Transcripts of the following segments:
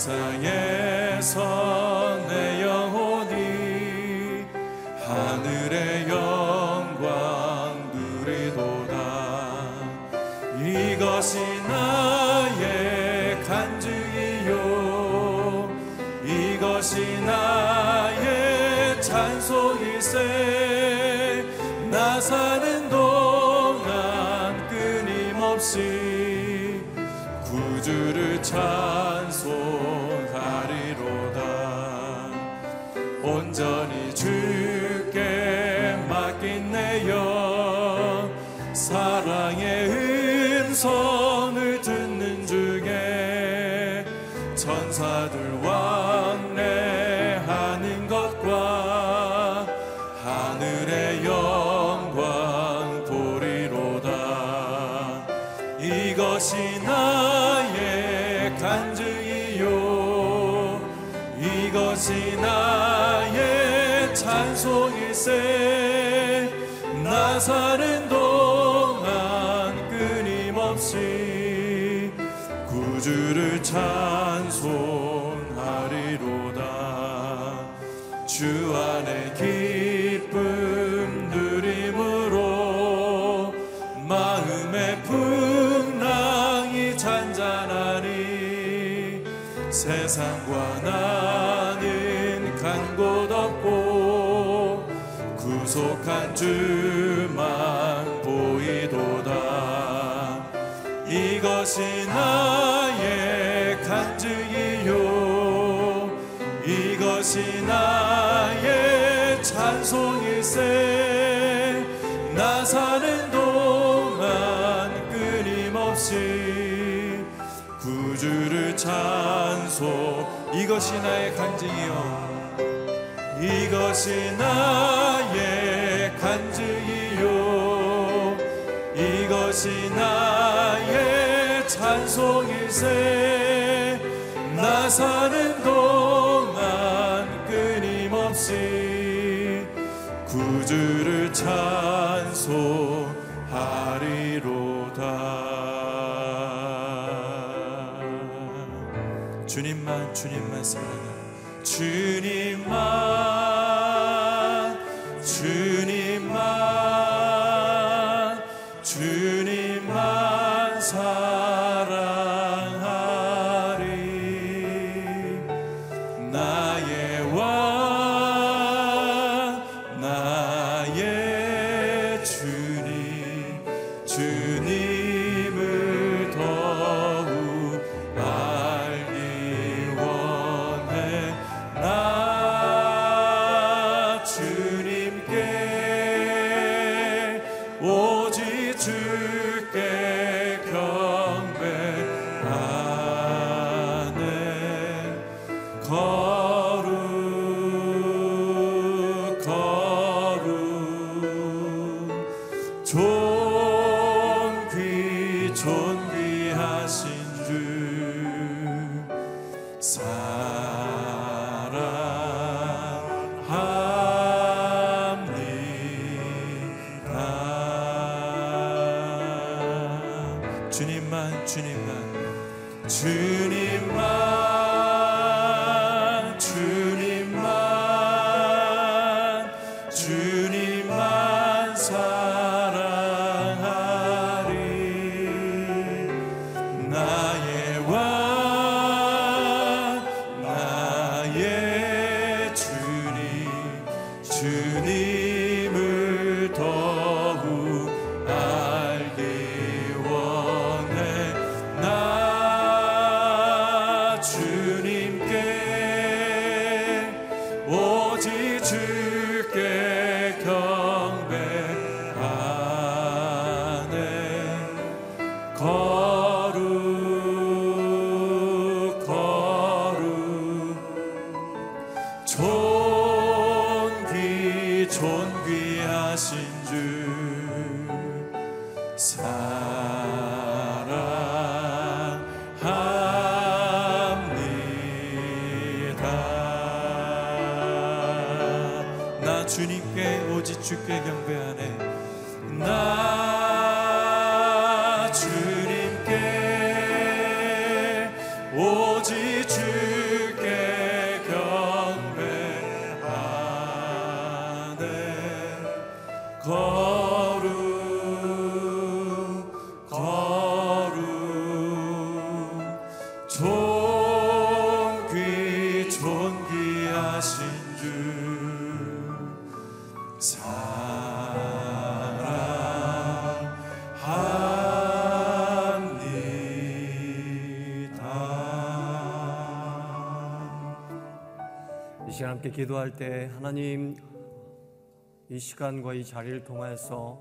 yes I am. 천사들과 주만 보이도다. 이것이 나의 간증이요. 이것이 나의 찬송일세. 나 사는 동안 끊임없이 구주를 찬송 이것이 나의 간증이요. 이것이 나의 이것이 나의 찬송일세. 나 사는 동안 끊임없이 구주를 찬송하리로다. 주님만 주님만 사랑하 주님. 오직 주께 함께 기도할 때 하나님 이 시간과 이 자리를 통해서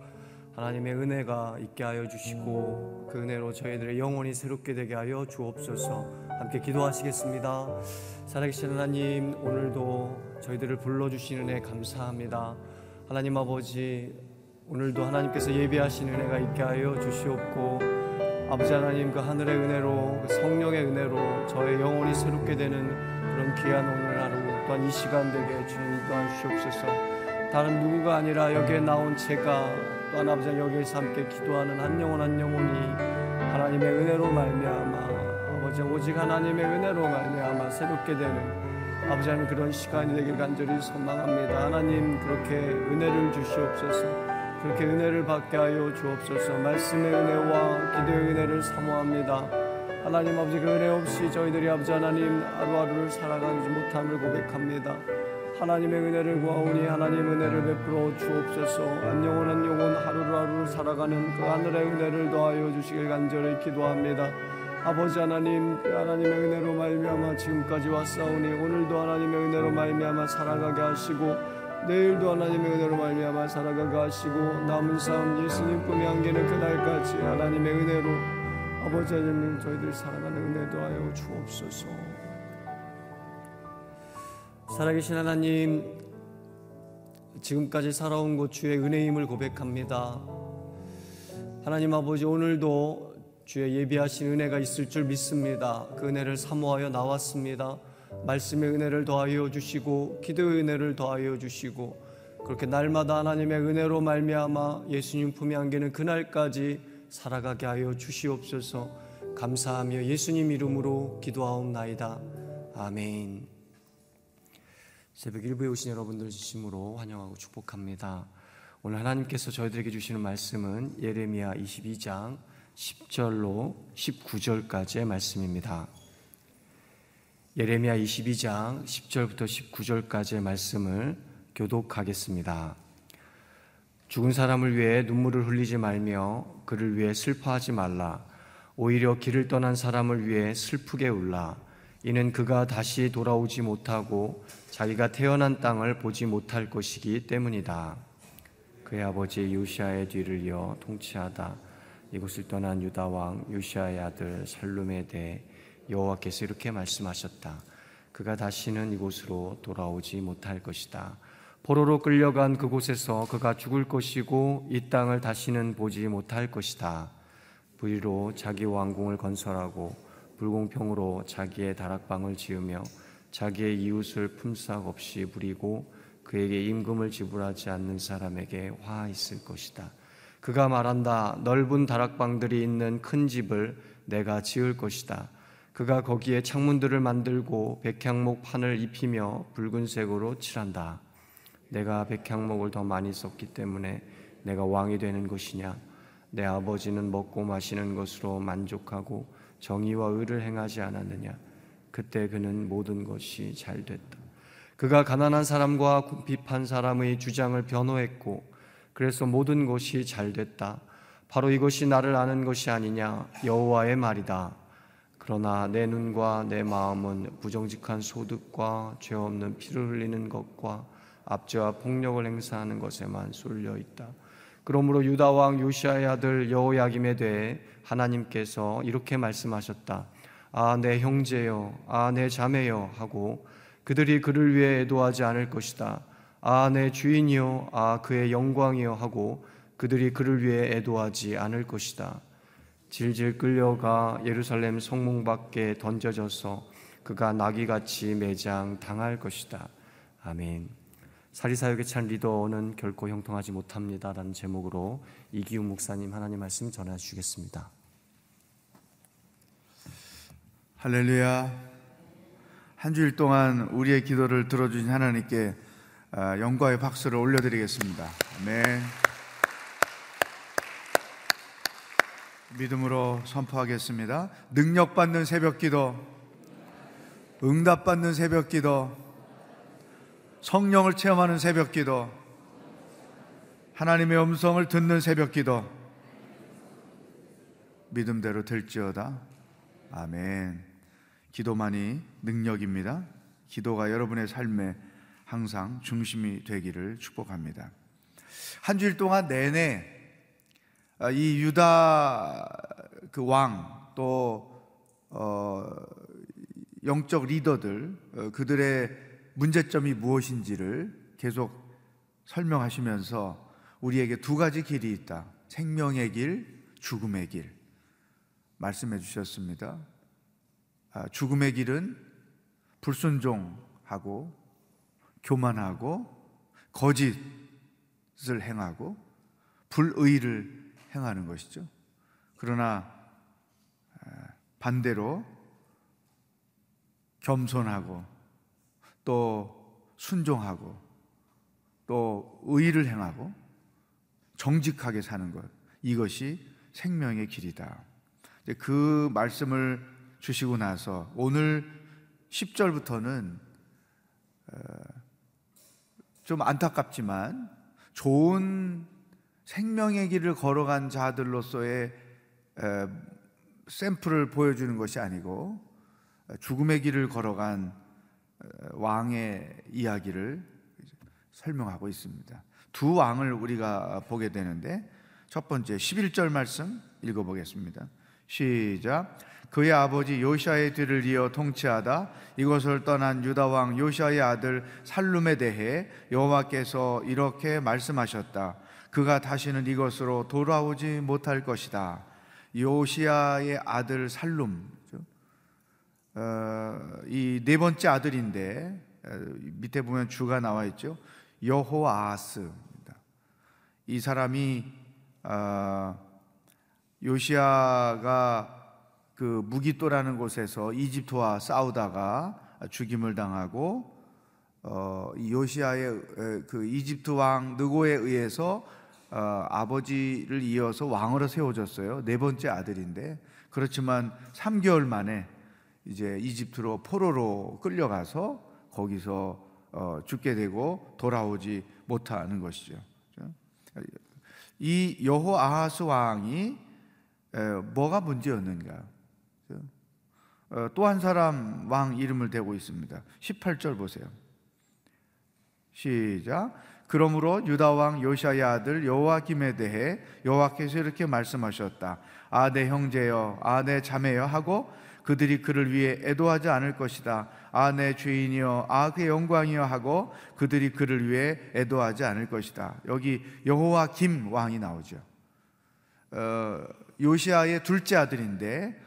하나님의 은혜가 있게 하여 주시고 그 은혜로 저희들의 영혼이 새롭게 되게 하여 주옵소서. 함께 기도하시겠습니다. 살아계신 하나님 오늘도 저희들을 불러주신 은혜 감사합니다. 하나님 아버지 오늘도 하나님께서 예비하신 은혜가 있게 하여 주시옵고 아버지 하나님 그 하늘의 은혜로 그 성령의 은혜로 저의 영혼이 새롭게 되는 그런 귀한 또한 이 시간 되게 주님 인도하 주시옵소서. 다른 누구가 아니라 여기에 나온 제가 또한 아버지 여기에서 함께 기도하는 한 영혼 한 영혼이 하나님의 은혜로 말미암아 아버지 오직 하나님의 은혜로 말미암아 새롭게 되는 아버지 하나님 그런 시간이 되길 간절히 소망합니다. 하나님 그렇게 은혜를 주시옵소서. 그렇게 은혜를 받게 하여 주옵소서. 말씀의 은혜와 기도의 은혜를 사모합니다 하나님 아버지 그 은혜 없이 저희들이 아버지 하나님 하루하루를 살아가지 못함을 고백합니다. 하나님의 은혜를 구하오니 하나님 은혜를 베풀어 주옵소서. 한 영혼 한 영혼 하루를 하루를 살아가는 그 하늘의 은혜를 더하여 주시길 간절히 기도합니다. 아버지 하나님 그 하나님의 은혜로 말미암아 지금까지 왔사오니 오늘도 하나님의 은혜로 말미암아 살아가게 하시고 내일도 하나님의 은혜로 말미암아 살아가게 하시고 남은 삶 예수님 꿈이 안기는 그날까지 하나님의 은혜로 아버지 하나님 저희들 살아가는 은혜 도 하여 주옵소서. 살아계신 하나님 지금까지 살아온 것 주의 은혜임을 고백합니다. 하나님 아버지 오늘도 주의 예비하신 은혜가 있을 줄 믿습니다. 그 은혜를 사모하여 나왔습니다. 말씀의 은혜를 더하여 주시고 기도의 은혜를 더하여 주시고 그렇게 날마다 하나님의 은혜로 말미암아 예수님 품에 안기는 그날까지 살아가게 하여 주시옵소서. 감사하며 예수님 이름으로 기도하옵나이다. 아멘. 새벽 일부에 오신 여러분들 진심으로 환영하고 축복합니다. 오늘 하나님께서 저희들에게 주시는 말씀은 예레미야 22장 10절로 19절까지의 말씀입니다. 예레미야 22장 10절부터 19절까지의 말씀을 교독하겠습니다. 죽은 사람을 위해 눈물을 흘리지 말며 그를 위해 슬퍼하지 말라. 오히려 길을 떠난 사람을 위해 슬프게 울라. 이는 그가 다시 돌아오지 못하고 자기가 태어난 땅을 보지 못할 것이기 때문이다. 그의 아버지 요시아의 뒤를 이어 통치하다. 이곳을 떠난 유다 왕 요시아의 아들 살룸에 대해 여호와께서 이렇게 말씀하셨다. 그가 다시는 이곳으로 돌아오지 못할 것이다. 포로로 끌려간 그곳에서 그가 죽을 것이고 이 땅을 다시는 보지 못할 것이다. 부위로 자기 왕궁을 건설하고 불공평으로 자기의 다락방을 지으며 자기의 이웃을 품삯 없이 부리고 그에게 임금을 지불하지 않는 사람에게 화 있을 것이다. 그가 말한다. 넓은 다락방들이 있는 큰 집을 내가 지을 것이다. 그가 거기에 창문들을 만들고 백향목 판을 입히며 붉은색으로 칠한다. 내가 백향목을 더 많이 썼기 때문에 내가 왕이 되는 것이냐? 내 아버지는 먹고 마시는 것으로 만족하고 정의와 의를 행하지 않았느냐? 그때 그는 모든 것이 잘 됐다. 그가 가난한 사람과 궁핍한 사람의 주장을 변호했고 그래서 모든 것이 잘 됐다. 바로 이것이 나를 아는 것이 아니냐? 여호와의 말이다. 그러나 내 눈과 내 마음은 부정직한 소득과 죄 없는 피를 흘리는 것과 압제와 폭력을 행사하는 것에만 쏠려 있다. 그러므로 유다 왕 요시아의 아들 여호야김에 대해 하나님께서 이렇게 말씀하셨다. 아 내 형제여, 아 내 자매여 하고 그들이 그를 위해 애도하지 않을 것이다. 아 내 주인이여, 아 그의 영광이여 하고 그들이 그를 위해 애도하지 않을 것이다. 질질 끌려가 예루살렘 성문 밖에 던져져서 그가 나귀같이 매장 당할 것이다. 아멘. 사리사역에 찬 리더는 결코 형통하지 못합니다라는 제목으로 이기웅 목사님 하나님 말씀 전해 주시겠습니다. 할렐루야. 한 주일 동안 우리의 기도를 들어주신 하나님께 아, 영광의 박수를 올려드리겠습니다. 네. 믿음으로 선포하겠습니다. 능력받는 새벽 기도, 응답받는 새벽 기도, 성령을 체험하는 새벽 기도, 하나님의 음성을 듣는 새벽 기도, 믿음대로 될지어다. 아멘. 기도만이 능력입니다. 기도가 여러분의 삶에 항상 중심이 되기를 축복합니다. 한 주일 동안 내내 아, 이 유다 그 왕또 어, 영적 리더들 어, 그들의 문제점이 무엇인지를 계속 설명하시면서 우리에게 두 가지 길이 있다. 생명의 길, 죽음의 길 말씀해 주셨습니다. 아, 죽음의 길은 불순종하고 교만하고 거짓을 행하고 불의를 행하는 것이죠. 그러나 아, 반대로 겸손하고 또 순종하고 또 의를 행하고 정직하게 사는 것 이것이 생명의 길이다. 그 말씀을 주시고 나서 오늘 10절부터는 어, 좀 안타깝지만 좋은 생명의 길을 걸어간 자들로서의 샘플을 보여주는 것이 아니고 죽음의 길을 걸어간 왕의 이야기를 설명하고 있습니다. 두 왕을 우리가 보게 되는데 첫 번째 11절 말씀 읽어보겠습니다. 시작. 그의 아버지 요시아의 뒤를 이어 통치하다 이것을 떠난 유다 왕 요시아의 아들 살룸에 대해 여호와께서 이렇게 말씀하셨다. 그가 다시는 이것으로 돌아오지 못할 것이다. 요시아의 아들 살룸 어, 이네 번째 아들인데 어, 밑에 보면 주가 나와 있죠. 여호아스입니다. 이 사람이 어, 요시아가 그 무기또라는 곳에서 이집트와 싸우다가 죽임을 당하고 어, 요시아의 그 이집트 왕 느고에 의해서 어, 아버지를 이어서 왕으로 세워졌어요. 네 번째 아들인데 그렇지만 3개월 만에 이제 이집트로 포로로 끌려가서 거기서 어, 죽게 되고 돌아오지 못하는 것이죠. 이 여호 아하스 왕이 에, 뭐가 문제였는가? 어, 또한 사람 왕 이름을 대고 있습니다. 18절 보세요. 시작. 그러므로 유다 왕 요시아의 아들 여호와김에 대해 여호와께서 이렇게 말씀하셨다. 아 내 형제여, 아 내 자매여 하고 그들이 그를 위해 애도하지 않을 것이다. 아 내 죄인이여, 아 그의 영광이여 하고 그들이 그를 위해 애도하지 않을 것이다. 여기 여호와 김 왕이 나오죠. 어, 요시아의 둘째 아들인데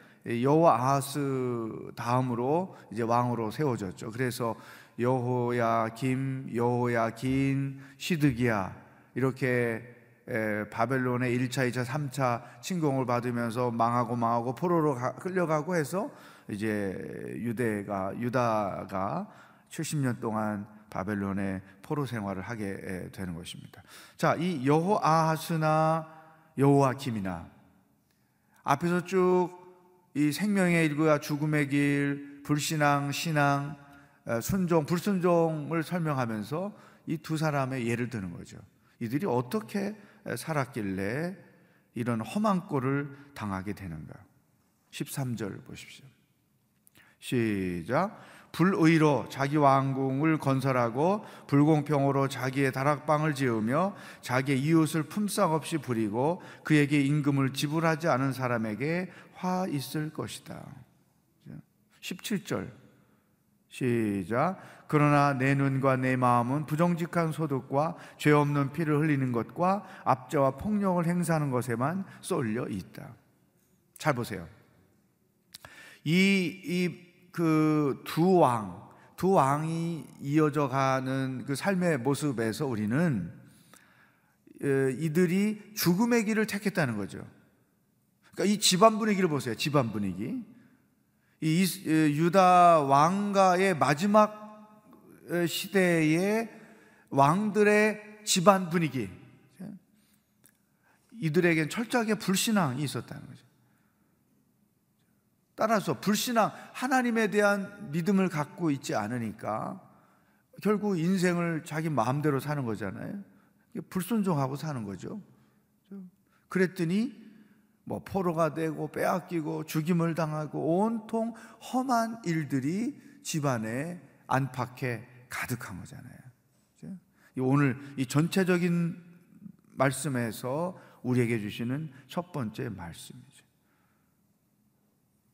여호와 아하스 다음으로 이제 왕으로 세워졌죠. 그래서 여호야 김, 여호야 긴, 시드기야 이렇게 바벨론의 1차, 2차, 3차 침공을 받으면서 망하고 망하고 포로로 끌려가고 해서 이제 유대가 유다가 70년 동안 바벨론의 포로 생활을 하게 되는 것입니다. 자, 이 여호아하스나 여호아김이나 앞에서 쭉 이 생명의 일과 죽음의 길, 불신앙, 신앙, 순종, 불순종을 설명하면서 이 두 사람의 예를 드는 거죠. 이들이 어떻게 살았길래 이런 험한 꼴을 당하게 되는가? 13절 보십시오. 시작. 불의로 자기 왕궁을 건설하고 불공평으로 자기의 다락방을 지으며 자기의 이웃을 품삯 없이 부리고 그에게 임금을 지불하지 않은 사람에게 화 있을 것이다. 17절 시작. 그러나 내 눈과 내 마음은 부정직한 소득과 죄 없는 피를 흘리는 것과 압제와 폭력을 행사하는 것에만 쏠려 있다. 잘 보세요. 이, 이, 그 두 왕, 두 왕이 이어져 가는 그 삶의 모습에서 우리는 에, 이들이 죽음의 길을 택했다는 거죠. 그러니까 이 집안 분위기를 보세요. 집안 분위기. 이 유다 왕가의 마지막 에, 시대의 왕들의 집안 분위기. 이들에겐 철저하게 불신앙이 있었다는 거죠. 따라서 불신앙, 하나님에 대한 믿음을 갖고 있지 않으니까 결국 인생을 자기 마음대로 사는 거잖아요. 불순종하고 사는 거죠. 그랬더니 뭐 포로가 되고 빼앗기고 죽임을 당하고 온통 험한 일들이 집안에 안팎에 가득한 거잖아요. 오늘 이 전체적인 말씀에서 우리에게 주시는 첫 번째 말씀이죠.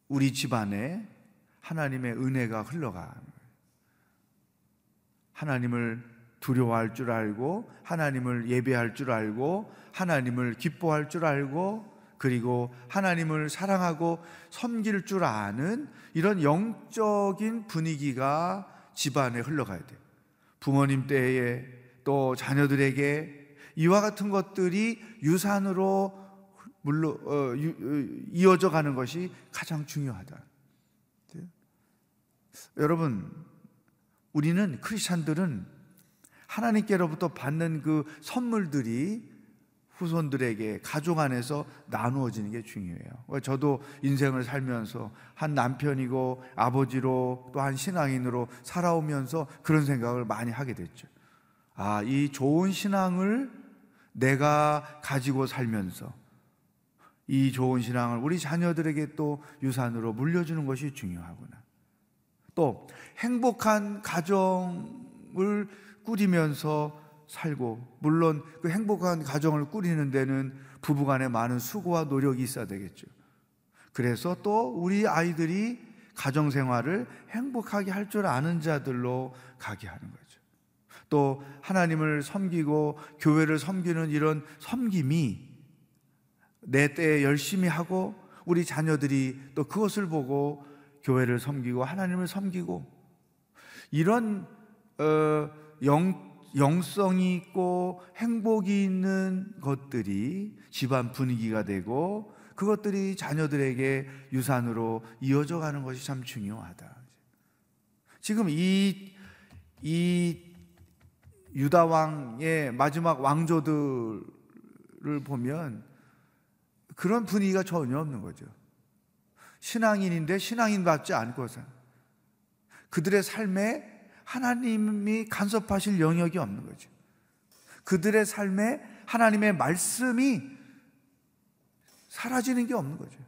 우리 집안에 하나님의 은혜가 흘러가는. 하나님을 두려워할 줄 알고 하나님을 예배할 줄 알고 하나님을 기뻐할 줄 알고 그리고 하나님을 사랑하고 섬길 줄 아는 이런 영적인 분위기가 집안에 흘러가야 돼요. 부모님 때에 또 자녀들에게 이와 같은 것들이 유산으로 물러 어, 유- 어, 이어져 가는 것이 가장 중요하다. 네? 여러분, 우리는 크리스천들은 하나님께로부터 받는 그 선물들이 후손들에게 가족 안에서 나누어지는 게 중요해요. 저도 인생을 살면서 한 남편이고 아버지로 또 한 신앙인으로 살아오면서 그런 생각을 많이 하게 됐죠. 아, 이 좋은 신앙을 내가 가지고 살면서 이 좋은 신앙을 우리 자녀들에게 또 유산으로 물려주는 것이 중요하구나. 또 행복한 가정을 꾸리면서 살고 물론 그 행복한 가정을 꾸리는 데는 부부간에 많은 수고와 노력이 있어야 되겠죠. 그래서 또 우리 아이들이 가정 생활을 행복하게 할 줄 아는 자들로 가게 하는 거죠. 또 하나님을 섬기고 교회를 섬기는 이런 섬김이 내 때에 열심히 하고 우리 자녀들이 또 그것을 보고 교회를 섬기고 하나님을 섬기고 이런 어, 영 영성이 있고 행복이 있는 것들이 집안 분위기가 되고 그것들이 자녀들에게 유산으로 이어져 가는 것이 참 중요하다. 지금 이, 이 유다 왕의 마지막 왕조들을 보면 그런 분위기가 전혀 없는 거죠. 신앙인인데 신앙인 받지 않고서 그들의 삶에 하나님이 간섭하실 영역이 없는 거죠. 그들의 삶에 하나님의 말씀이 사라지는 게 없는 거죠.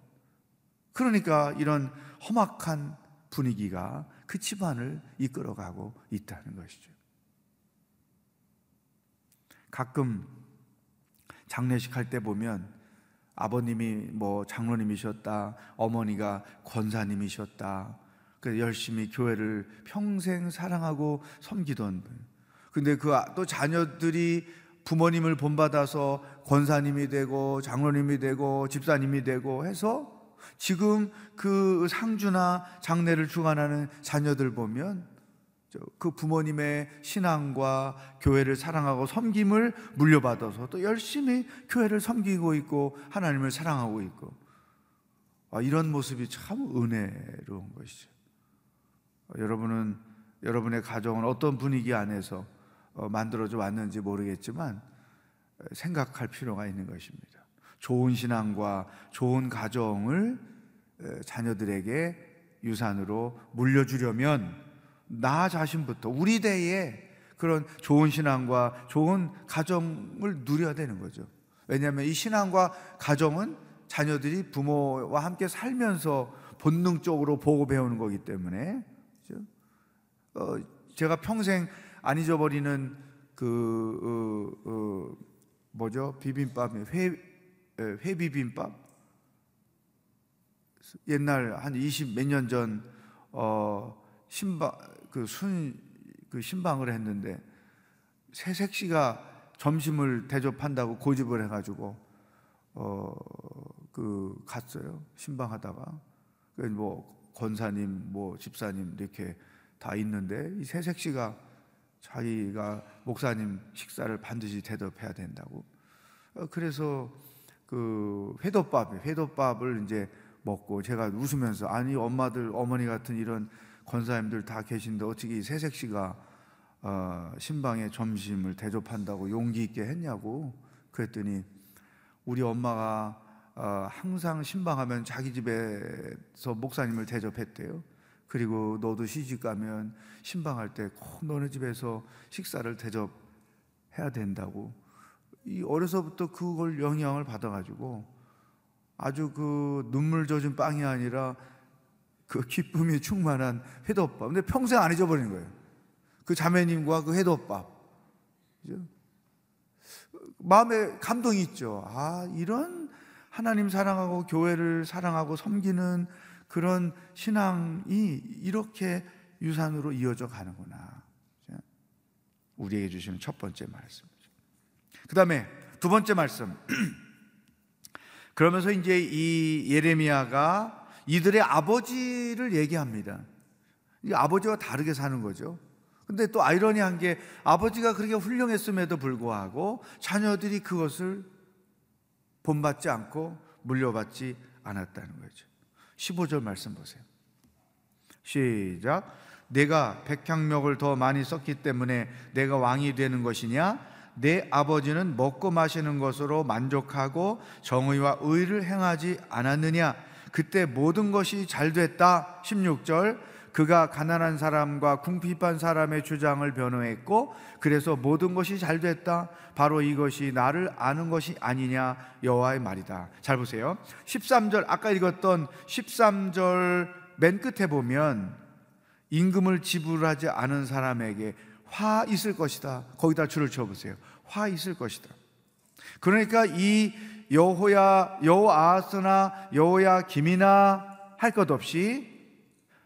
그러니까 이런 험악한 분위기가 그 집안을 이끌어가고 있다는 것이죠. 가끔 장례식 할 때 보면 아버님이 뭐 장로님이셨다, 어머니가 권사님이셨다. 그 열심히 교회를 평생 사랑하고 섬기던 분. 근데 그 또 자녀들이 부모님을 본받아서 권사님이 되고 장로님이 되고 집사님이 되고 해서 지금 그 상주나 장례를 주관하는 자녀들 보면 저그 부모님의 신앙과 교회를 사랑하고 섬김을 물려받아서 또 열심히 교회를 섬기고 있고 하나님을 사랑하고 있고 아, 이런 모습이 참 은혜로운 것이죠. 어, 여러분은 여러분의 가정은 어떤 분위기 안에서 어, 만들어져 왔는지 모르겠지만 어, 생각할 필요가 있는 것입니다. 좋은 신앙과 좋은 가정을 에, 자녀들에게 유산으로 물려주려면 나 자신부터 우리 대에 그런 좋은 신앙과 좋은 가정을 누려야 되는 거죠. 왜냐하면 이 신앙과 가정은 자녀들이 부모와 함께 살면서 본능적으로 보고 배우는 거기 때문에? 어, 제가 평생 안 잊어버리는 그 어, 어, 뭐죠? 비빔밥이 회 에, 회비빔밥? 옛날 한 20 몇 년 전 어, 신방 그순 그 신방을 했는데 새색 씨가 점심을 대접한다고 고집을 해가지고 어 그 갔어요. 신방하다가. 그뭐 권사님 뭐 집사님 이렇게 다 있는데 이 새색 씨가 자기가 목사님 식사를 반드시 대접해야 된다고. 어, 그래서 그 회덮밥, 회덮밥을 이제 먹고 제가 웃으면서 아니 엄마들 어머니 같은 이런 권사님들 다 계신데 어떻게 이 새색 씨가 어, 신방에 점심을 대접한다고 용기 있게 했냐고 그랬더니 우리 엄마가 어, 항상 신방하면 자기 집에서 목사님을 대접했대요. 그리고 너도 시집 가면 신방할 때 꼭 너네 집에서 식사를 대접해야 된다고. 이 어려서부터 그걸 영향을 받아가지고 아주 그 눈물 젖은 빵이 아니라 그 기쁨이 충만한 회덮밥. 근데 평생 안 잊어버리는 거예요. 그 자매님과 그 회덮밥. 마음에 감동이 있죠. 아, 이런 하나님 사랑하고 교회를 사랑하고 섬기는 그런 신앙이 이렇게 유산으로 이어져 가는구나. 우리에게 주시는 첫 번째 말씀이죠. 그 다음에 두 번째 말씀. 그러면서 이제 이 예레미야가 이들의 아버지를 얘기합니다. 이 아버지와 다르게 사는 거죠. 근데 또 아이러니한 게 아버지가 그렇게 훌륭했음에도 불구하고 자녀들이 그것을 본받지 않고 물려받지 않았다는 거죠. 15절 말씀 보세요. 시작. 내가 백향목을 더 많이 썼기 때문에 내가 왕이 되는 것이냐? 내 아버지는 먹고 마시는 것으로 만족하고 정의와 의를 행하지 않았느냐? 그때 모든 것이 잘 됐다. 16절. 그가 가난한 사람과 궁핍한 사람의 주장을 변호했고 그래서 모든 것이 잘 됐다. 바로 이것이 나를 아는 것이 아니냐 여호와의 말이다. 잘 보세요. 13절 아까 읽었던 13절 맨 끝에 보면 임금을 지불하지 않은 사람에게 화 있을 것이다. 거기다 줄을 쳐 보세요. 화 있을 것이다. 그러니까 이 여호야 여호아스나 여호야 김이나 할 것 없이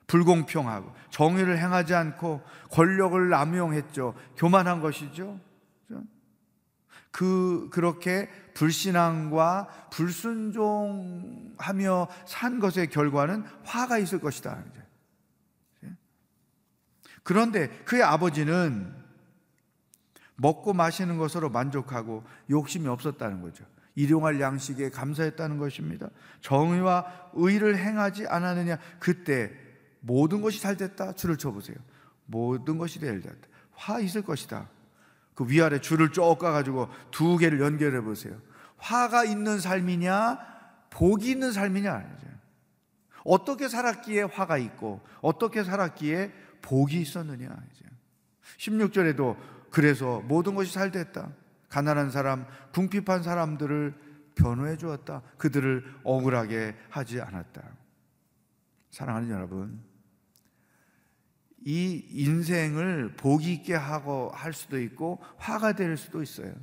불공평하고 정의를 행하지 않고 권력을 남용했죠. 교만한 것이죠. 그 그렇게 불신앙과 불순종하며 산 것의 결과는 화가 있을 것이다. 그런데 그의 아버지는 먹고 마시는 것으로 만족하고 욕심이 없었다는 거죠. 일용할 양식에 감사했다는 것입니다. 정의와 의를 행하지 않았느냐? 그때 모든 것이 잘 됐다. 줄을 쳐보세요. 모든 것이 잘 됐다. 화 있을 것이다. 그 위아래 줄을 쭉 가가지고 두 개를 연결해 보세요. 화가 있는 삶이냐, 복이 있는 삶이냐. 어떻게 살았기에 화가 있고, 어떻게 살았기에 복이 있었느냐. 16절에도 그래서 모든 것이 잘 됐다. 가난한 사람, 궁핍한 사람들을 변호해 주었다. 그들을 억울하게 하지 않았다. 사랑하는 여러분, 이 인생을 복이 있게 하고 할 수도 있고 화가 될 수도 있어요.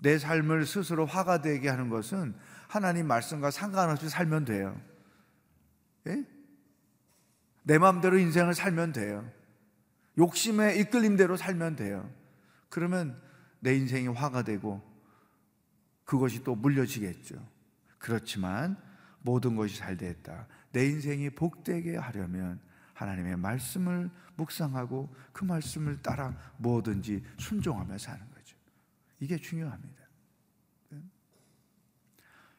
내 삶을 스스로 화가 되게 하는 것은 하나님 말씀과 상관없이 살면 돼요. 예? 내 마음대로 인생을 살면 돼요. 욕심의 이끌림대로 살면 돼요. 그러면 내 인생이 화가 되고 그것이 또 물려지겠죠. 그렇지만 모든 것이 잘 됐다. 내 인생이 복되게 하려면 하나님의 말씀을 묵상하고 그 말씀을 따라 뭐든지 순종하며 사는 거죠. 이게 중요합니다.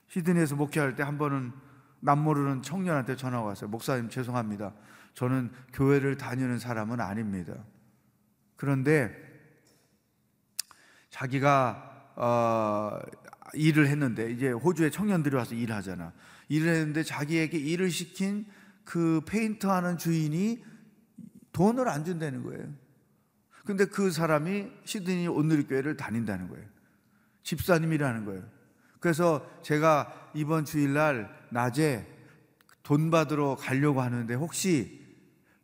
시드니에서 목회할 때 한 번은 남모르는 청년한테 전화가 왔어요. 목사님 죄송합니다. 저는 교회를 다니는 사람은 아닙니다. 그런데 자기가 어, 일을 했는데 이제 호주에 청년들이 와서 일하잖아. 일을 했는데 자기에게 일을 시킨 그 페인트 하는 주인이 돈을 안 준다는 거예요. 근데 그 사람이 시드니 온누리교회를 다닌다는 거예요. 집사님이라는 거예요. 그래서 제가 이번 주일날 낮에 돈 받으러 가려고 하는데 혹시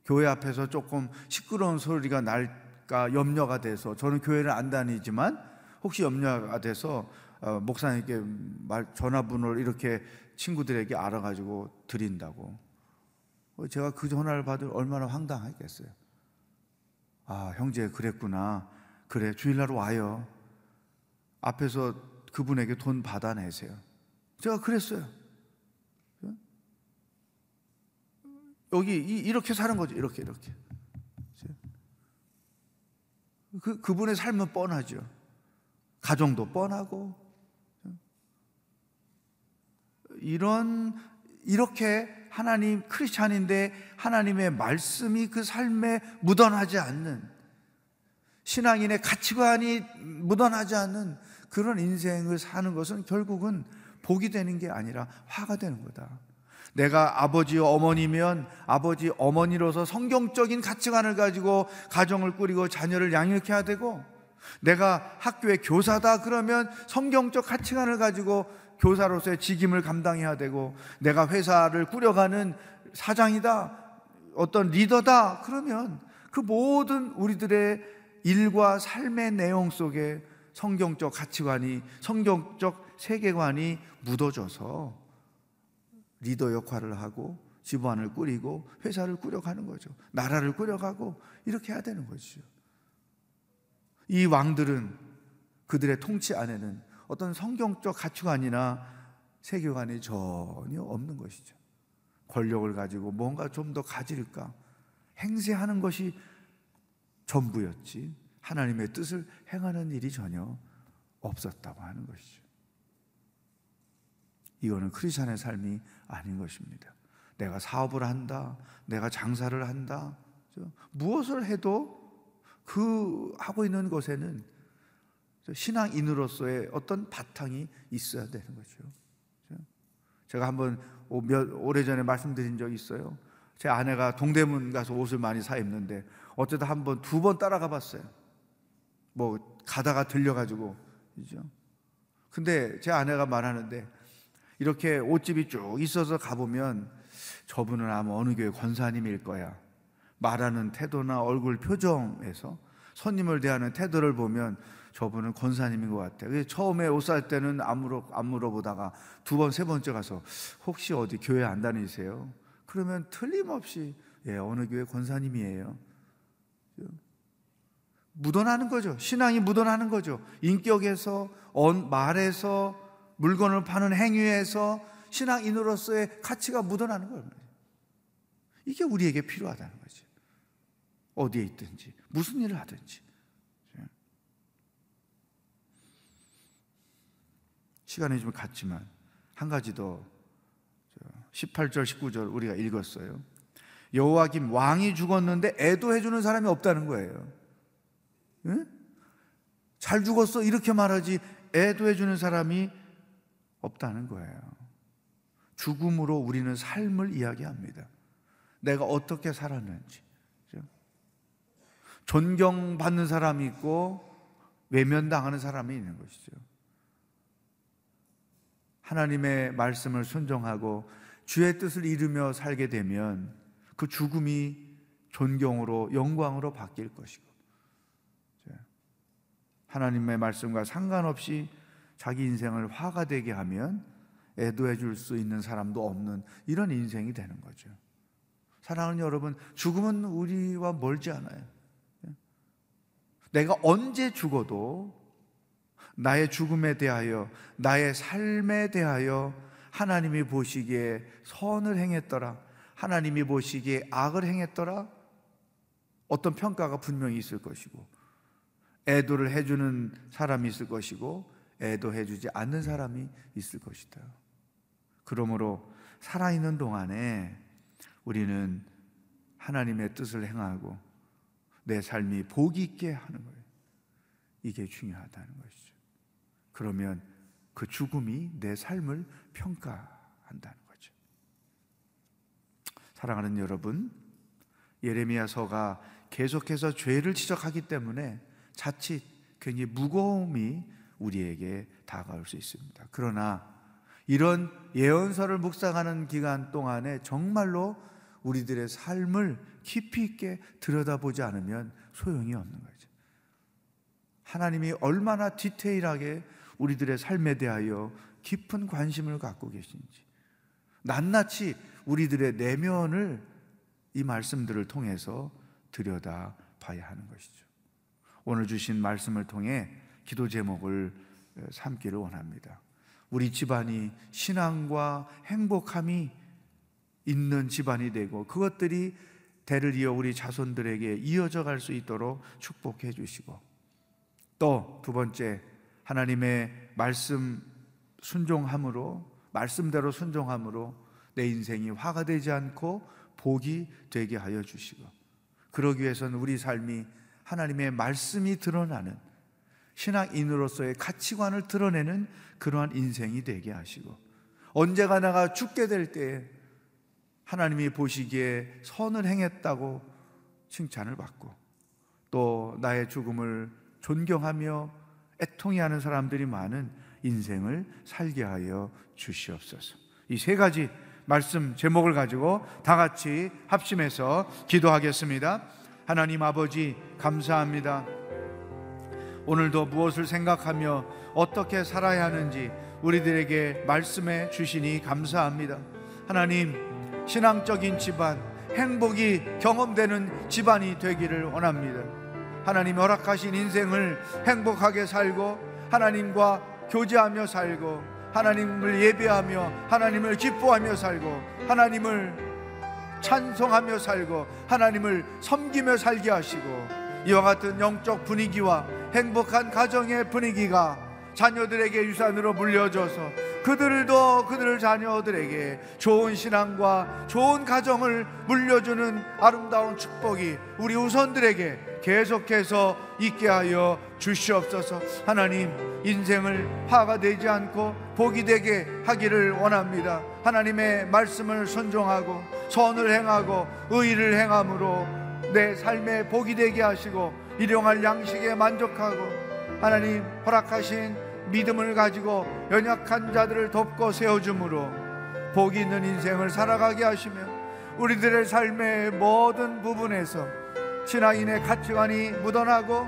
교회 앞에서 조금 시끄러운 소리가 날까 염려가 돼서 저는 교회를 안 다니지만 혹시 염려가 돼서 어, 목사님께 말 전화번호를 이렇게 친구들에게 알아가지고 드린다고. 어, 제가 그 전화를 받을 얼마나 황당했겠어요. 아, 형제 그랬구나. 그래, 주일날 와요. 앞에서 그분에게 돈 받아내세요. 제가 그랬어요. 여기 이- 이렇게 사는 거죠. 이렇게 이렇게. 그 그분의 삶은 뻔하죠. 가정도 뻔하고 이런 이렇게 하나님 크리스찬인데 하나님의 말씀이 그 삶에 묻어나지 않는 신앙인의 가치관이 묻어나지 않는 그런 인생을 사는 것은 결국은 복이 되는 게 아니라 화가 되는 거다. 내가 아버지 어머니면 아버지 어머니로서 성경적인 가치관을 가지고 가정을 꾸리고 자녀를 양육해야 되고 내가 학교의 교사다 그러면 성경적 가치관을 가지고 교사로서의 직임을 감당해야 되고 내가 회사를 꾸려가는 사장이다 어떤 리더다 그러면 그 모든 우리들의 일과 삶의 내용 속에 성경적 가치관이 성경적 세계관이 묻어져서 리더 역할을 하고 집안을 꾸리고 회사를 꾸려가는 거죠. 나라를 꾸려가고 이렇게 해야 되는 거죠. 이 왕들은 그들의 통치 안에는 어떤 성경적 가치관이나 세계관이 전혀 없는 것이죠. 권력을 가지고 뭔가 좀 더 가질까 행세하는 것이 전부였지 하나님의 뜻을 행하는 일이 전혀 없었다고 하는 것이죠. 이거는 크리스천의 삶이 아닌 것입니다. 내가 사업을 한다, 내가 장사를 한다, 무엇을 해도 그 하고 있는 것에는 신앙인으로서의 어떤 바탕이 있어야 되는 거죠. 제가 한번 몇 오래전에 말씀드린 적이 있어요. 제 아내가 동대문 가서 옷을 많이 사 입는데 어쩌다 한 번 두 번 따라가 봤어요. 뭐 가다가 들려가지고 그죠. 근데 제 아내가 말하는데 이렇게 옷집이 쭉 있어서 가보면 저분은 아마 어느 교회 권사님일 거야. 말하는 태도나 얼굴 표정에서 손님을 대하는 태도를 보면 저분은 권사님인 것. 그래서 처음에 옷 살 때는 안, 물어, 안 물어보다가 두 번, 세 번째 가서 혹시 어디 교회 안 다니세요? 그러면 틀림없이 예, 어느 교회 권사님이에요. 묻어나는 거죠. 신앙이 묻어나는 거죠. 인격에서, 말에서, 물건을 파는 행위에서 신앙인으로서의 가치가 묻어나는 거예요. 이게 우리에게 필요하다는 거지. 어디에 있든지, 무슨 일을 하든지. 시간이 좀 갔지만, 한 가지 더, 18절, 19절 우리가 읽었어요. 여호와김 왕이 죽었는데 애도해 주는 사람이 없다는 거예요. 응? 잘 죽었어 이렇게 말하지 애도해 주는 사람이 없다는 거예요. 죽음으로 우리는 삶을 이야기합니다. 내가 어떻게 살았는지. 존경받는 사람이 있고 외면당하는 사람이 있는 것이죠. 하나님의 말씀을 순종하고 주의 뜻을 이루며 살게 되면 그 죽음이 존경으로 영광으로 바뀔 것이고 하나님의 말씀과 상관없이 자기 인생을 화가 되게 하면 애도해 줄 수 있는 사람도 없는 이런 인생이 되는 거죠. 사랑하는 여러분, 죽음은 우리와 멀지 않아요. 내가 언제 죽어도 나의 죽음에 대하여, 나의 삶에 대하여 하나님이 보시기에 선을 행했더라. 하나님이 보시기에 악을 행했더라. 어떤 평가가 분명히 있을 것이고, 애도를 해주는 사람이 있을 것이고, 애도해주지 않는 사람이 있을 것이다. 그러므로 살아있는 동안에 우리는 하나님의 뜻을 행하고 내 삶이 복이 있게 하는 거예요. 이게 중요하다는 것이죠. 그러면 그 죽음이 내 삶을 평가한다는 거죠. 사랑하는 여러분, 예레미야서가 계속해서 죄를 지적하기 때문에 자칫 굉장히 무거움이 우리에게 다가올 수 있습니다. 그러나 이런 예언서를 묵상하는 기간 동안에 정말로 우리들의 삶을 깊이 있게 들여다보지 않으면 소용이 없는 거죠. 하나님이 얼마나 디테일하게 우리들의 삶에 대하여 깊은 관심을 갖고 계신지, 낱낱이 우리들의 내면을 이 말씀들을 통해서 들여다 봐야 하는 것이죠. 오늘 주신 말씀을 통해 기도 제목을 삼기를 원합니다. 우리 집안이 신앙과 행복함이 있는 집안이 되고 그것들이 대를 이어 우리 자손들에게 이어져 갈 수 있도록 축복해 주시고 또 두 번째 하나님의 말씀 순종함으로 말씀대로 순종함으로 내 인생이 화가 되지 않고 복이 되게 하여 주시고 그러기 위해서는 우리 삶이 하나님의 말씀이 드러나는 신앙인으로서의 가치관을 드러내는 그러한 인생이 되게 하시고 언제가 나가 죽게 될 때에 하나님이 보시기에 선을 행했다고 칭찬을 받고 또 나의 죽음을 존경하며 애통해하는 사람들이 많은 인생을 살게 하여 주시옵소서. 이 세 가지 말씀 제목을 가지고 다 같이 합심해서 기도하겠습니다. 하나님 아버지 감사합니다. 오늘도 무엇을 생각하며 어떻게 살아야 하는지 우리들에게 말씀해 주시니 감사합니다. 하나님, 신앙적인 집안, 행복이 경험되는 집안이 되기를 원합니다. 하나님 허락하신 인생을 행복하게 살고 하나님과 교제하며 살고 하나님을 예배하며 하나님을 기뻐하며 살고 하나님을 찬송하며 살고 하나님을 섬기며 살게 하시고 이와 같은 영적 분위기와 행복한 가정의 분위기가 자녀들에게 유산으로 물려줘서 그들도 그들 자녀들에게 좋은 신앙과 좋은 가정을 물려주는 아름다운 축복이 우리 우선들에게 계속해서 있게 하여 주시옵소서. 하나님 인생을 화가 되지 않고 복이 되게 하기를 원합니다. 하나님의 말씀을 순종하고 선을 행하고 의를 행함으로 내 삶에 복이 되게 하시고 일용할 양식에 만족하고 하나님 허락하신 믿음을 가지고 연약한 자들을 돕고 세워줌으로 복이 있는 인생을 살아가게 하시며 우리들의 삶의 모든 부분에서 신앙인의 가치관이 묻어나고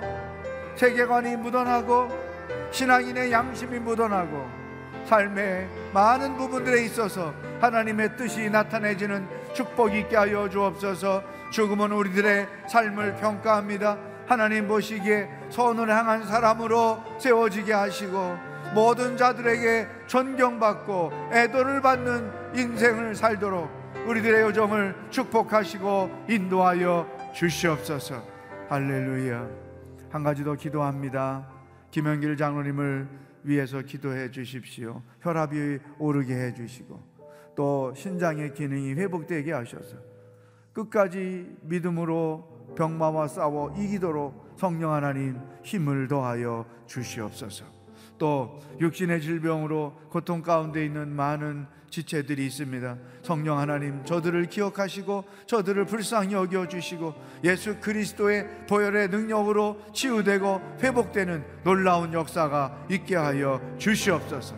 세계관이 묻어나고 신앙인의 양심이 묻어나고 삶의 많은 부분들에 있어서 하나님의 뜻이 나타내지는 축복이 있게 하여 주옵소서. 죽음은 우리들의 삶을 평가합니다 하나님 보시기에 선을 향한 사람으로 세워지게 하시고 모든 자들에게 존경받고 애도를 받는 인생을 살도록 우리들의 요정을 축복하시고 인도하여 주시옵소서. 할렐루야. 한 가지 더 기도합니다. 김영길 장로님을 위해서 기도해 주십시오. 혈압이 오르게 해 주시고 또 신장의 기능이 회복되게 하셔서 끝까지 믿음으로 병마와 싸워 이기도록 성령 하나님 힘을 더하여 주시옵소서. 또 육신의 질병으로 고통 가운데 있는 많은 지체들이 있습니다. 성령 하나님 저들을 기억하시고 저들을 불쌍히 여겨 주시고 예수 그리스도의 보혈의 능력으로 치유되고 회복되는 놀라운 역사가 있게 하여 주시옵소서.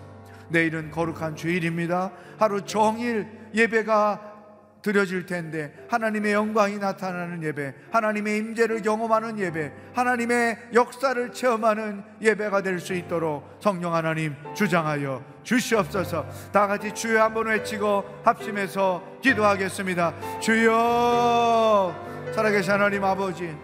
내일은 거룩한 주일입니다. 하루 종일 예배가 드려질 텐데 하나님의 영광이 나타나는 예배, 하나님의 임재를 경험하는 예배, 하나님의 역사를 체험하는 예배가 될 수 있도록 성령 하나님 주장하여 주시옵소서. 다 같이 주여 한번 외치고 합심해서 기도하겠습니다. 주여 살아계신 하나님 아버지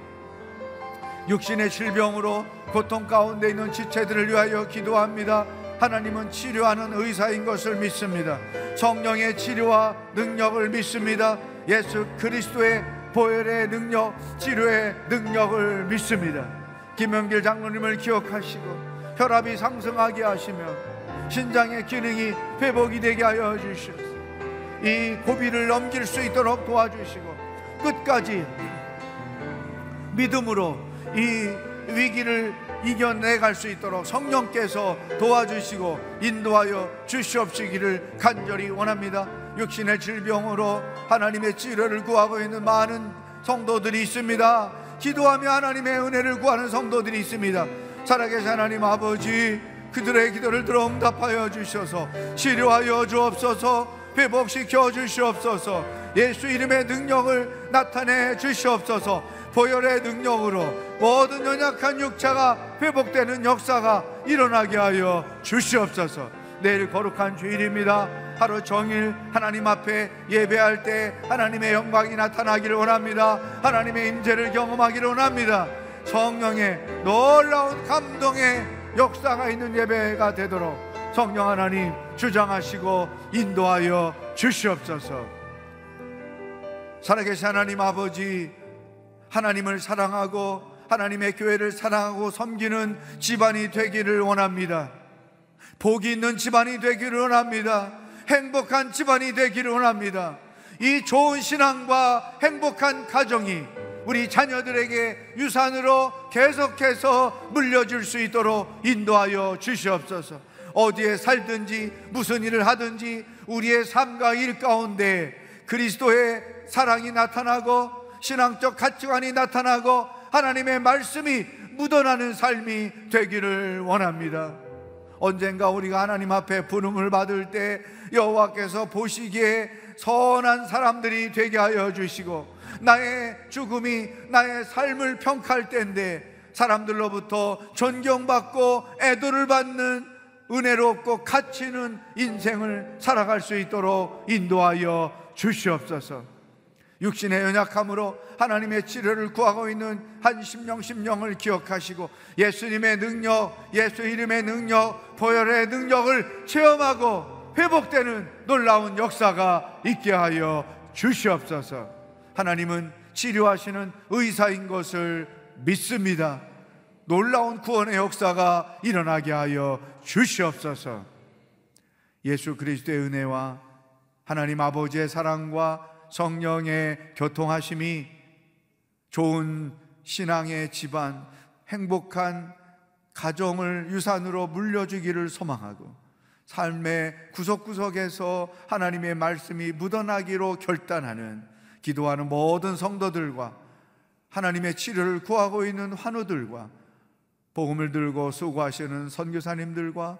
육신의 질병으로 고통 가운데 있는 지체들을 위하여 기도합니다. 하나님은 치료하는 의사인 것을 믿습니다. 성령의 치료와 능력을 믿습니다. 예수 그리스도의 보혈의 능력, 치료의 능력을 믿습니다. 김영길 장로님을 기억하시고 혈압이 상승하게 하시며 신장의 기능이 회복이 되게 하여 주시옵소서. 이 고비를 넘길 수 있도록 도와주시고 끝까지 믿음으로 이 위기를 이겨내갈 수 있도록 성령께서 도와주시고 인도하여 주시옵시기를 간절히 원합니다. 육신의 질병으로 하나님의 치료를 구하고 있는 많은 성도들이 있습니다. 기도하며 하나님의 은혜를 구하는 성도들이 있습니다. 살아계신 하나님 아버지 그들의 기도를 들어 응답하여 주셔서 치료하여 주옵소서 회복시켜 주시옵소서 예수 이름의 능력을 나타내 주시옵소서 보혈의 능력으로 모든 연약한 육체가 회복되는 역사가 일어나게 하여 주시옵소서. 내일 거룩한 주일입니다. 하루 종일 하나님 앞에 예배할 때 하나님의 영광이 나타나기를 원합니다. 하나님의 임재를 경험하기를 원합니다. 성령의 놀라운 감동의 역사가 있는 예배가 되도록 성령 하나님 주장하시고 인도하여 주시옵소서. 살아계신 하나님 아버지 하나님을 사랑하고 하나님의 교회를 사랑하고 섬기는 집안이 되기를 원합니다. 복이 있는 집안이 되기를 원합니다. 행복한 집안이 되기를 원합니다. 이 좋은 신앙과 행복한 가정이 우리 자녀들에게 유산으로 계속해서 물려줄 수 있도록 인도하여 주시옵소서. 어디에 살든지 무슨 일을 하든지 우리의 삶과 일 가운데 그리스도의 사랑이 나타나고 신앙적 가치관이 나타나고 하나님의 말씀이 묻어나는 삶이 되기를 원합니다. 언젠가 우리가 하나님 앞에 부름을 받을 때 여호와께서 보시기에 선한 사람들이 되게 하여 주시고 나의 죽음이 나의 삶을 평가할 때인데 사람들로부터 존경받고 애도를 받는 은혜롭고 가치 있는 인생을 살아갈 수 있도록 인도하여 주시옵소서. 육신의 연약함으로 하나님의 치료를 구하고 있는 한 심령 심령을 기억하시고 예수님의 능력, 예수 이름의 능력, 보혈의 능력을 체험하고 회복되는 놀라운 역사가 있게 하여 주시옵소서. 하나님은 치료하시는 의사인 것을 믿습니다. 놀라운 구원의 역사가 일어나게 하여 주시옵소서. 예수 그리스도의 은혜와 하나님 아버지의 사랑과 성령의 교통하심이 좋은 신앙의 집안, 행복한 가정을 유산으로 물려주기를 소망하고 삶의 구석구석에서 하나님의 말씀이 묻어나기로 결단하는 기도하는 모든 성도들과 하나님의 치료를 구하고 있는 환우들과 복음을 들고 수고하시는 선교사님들과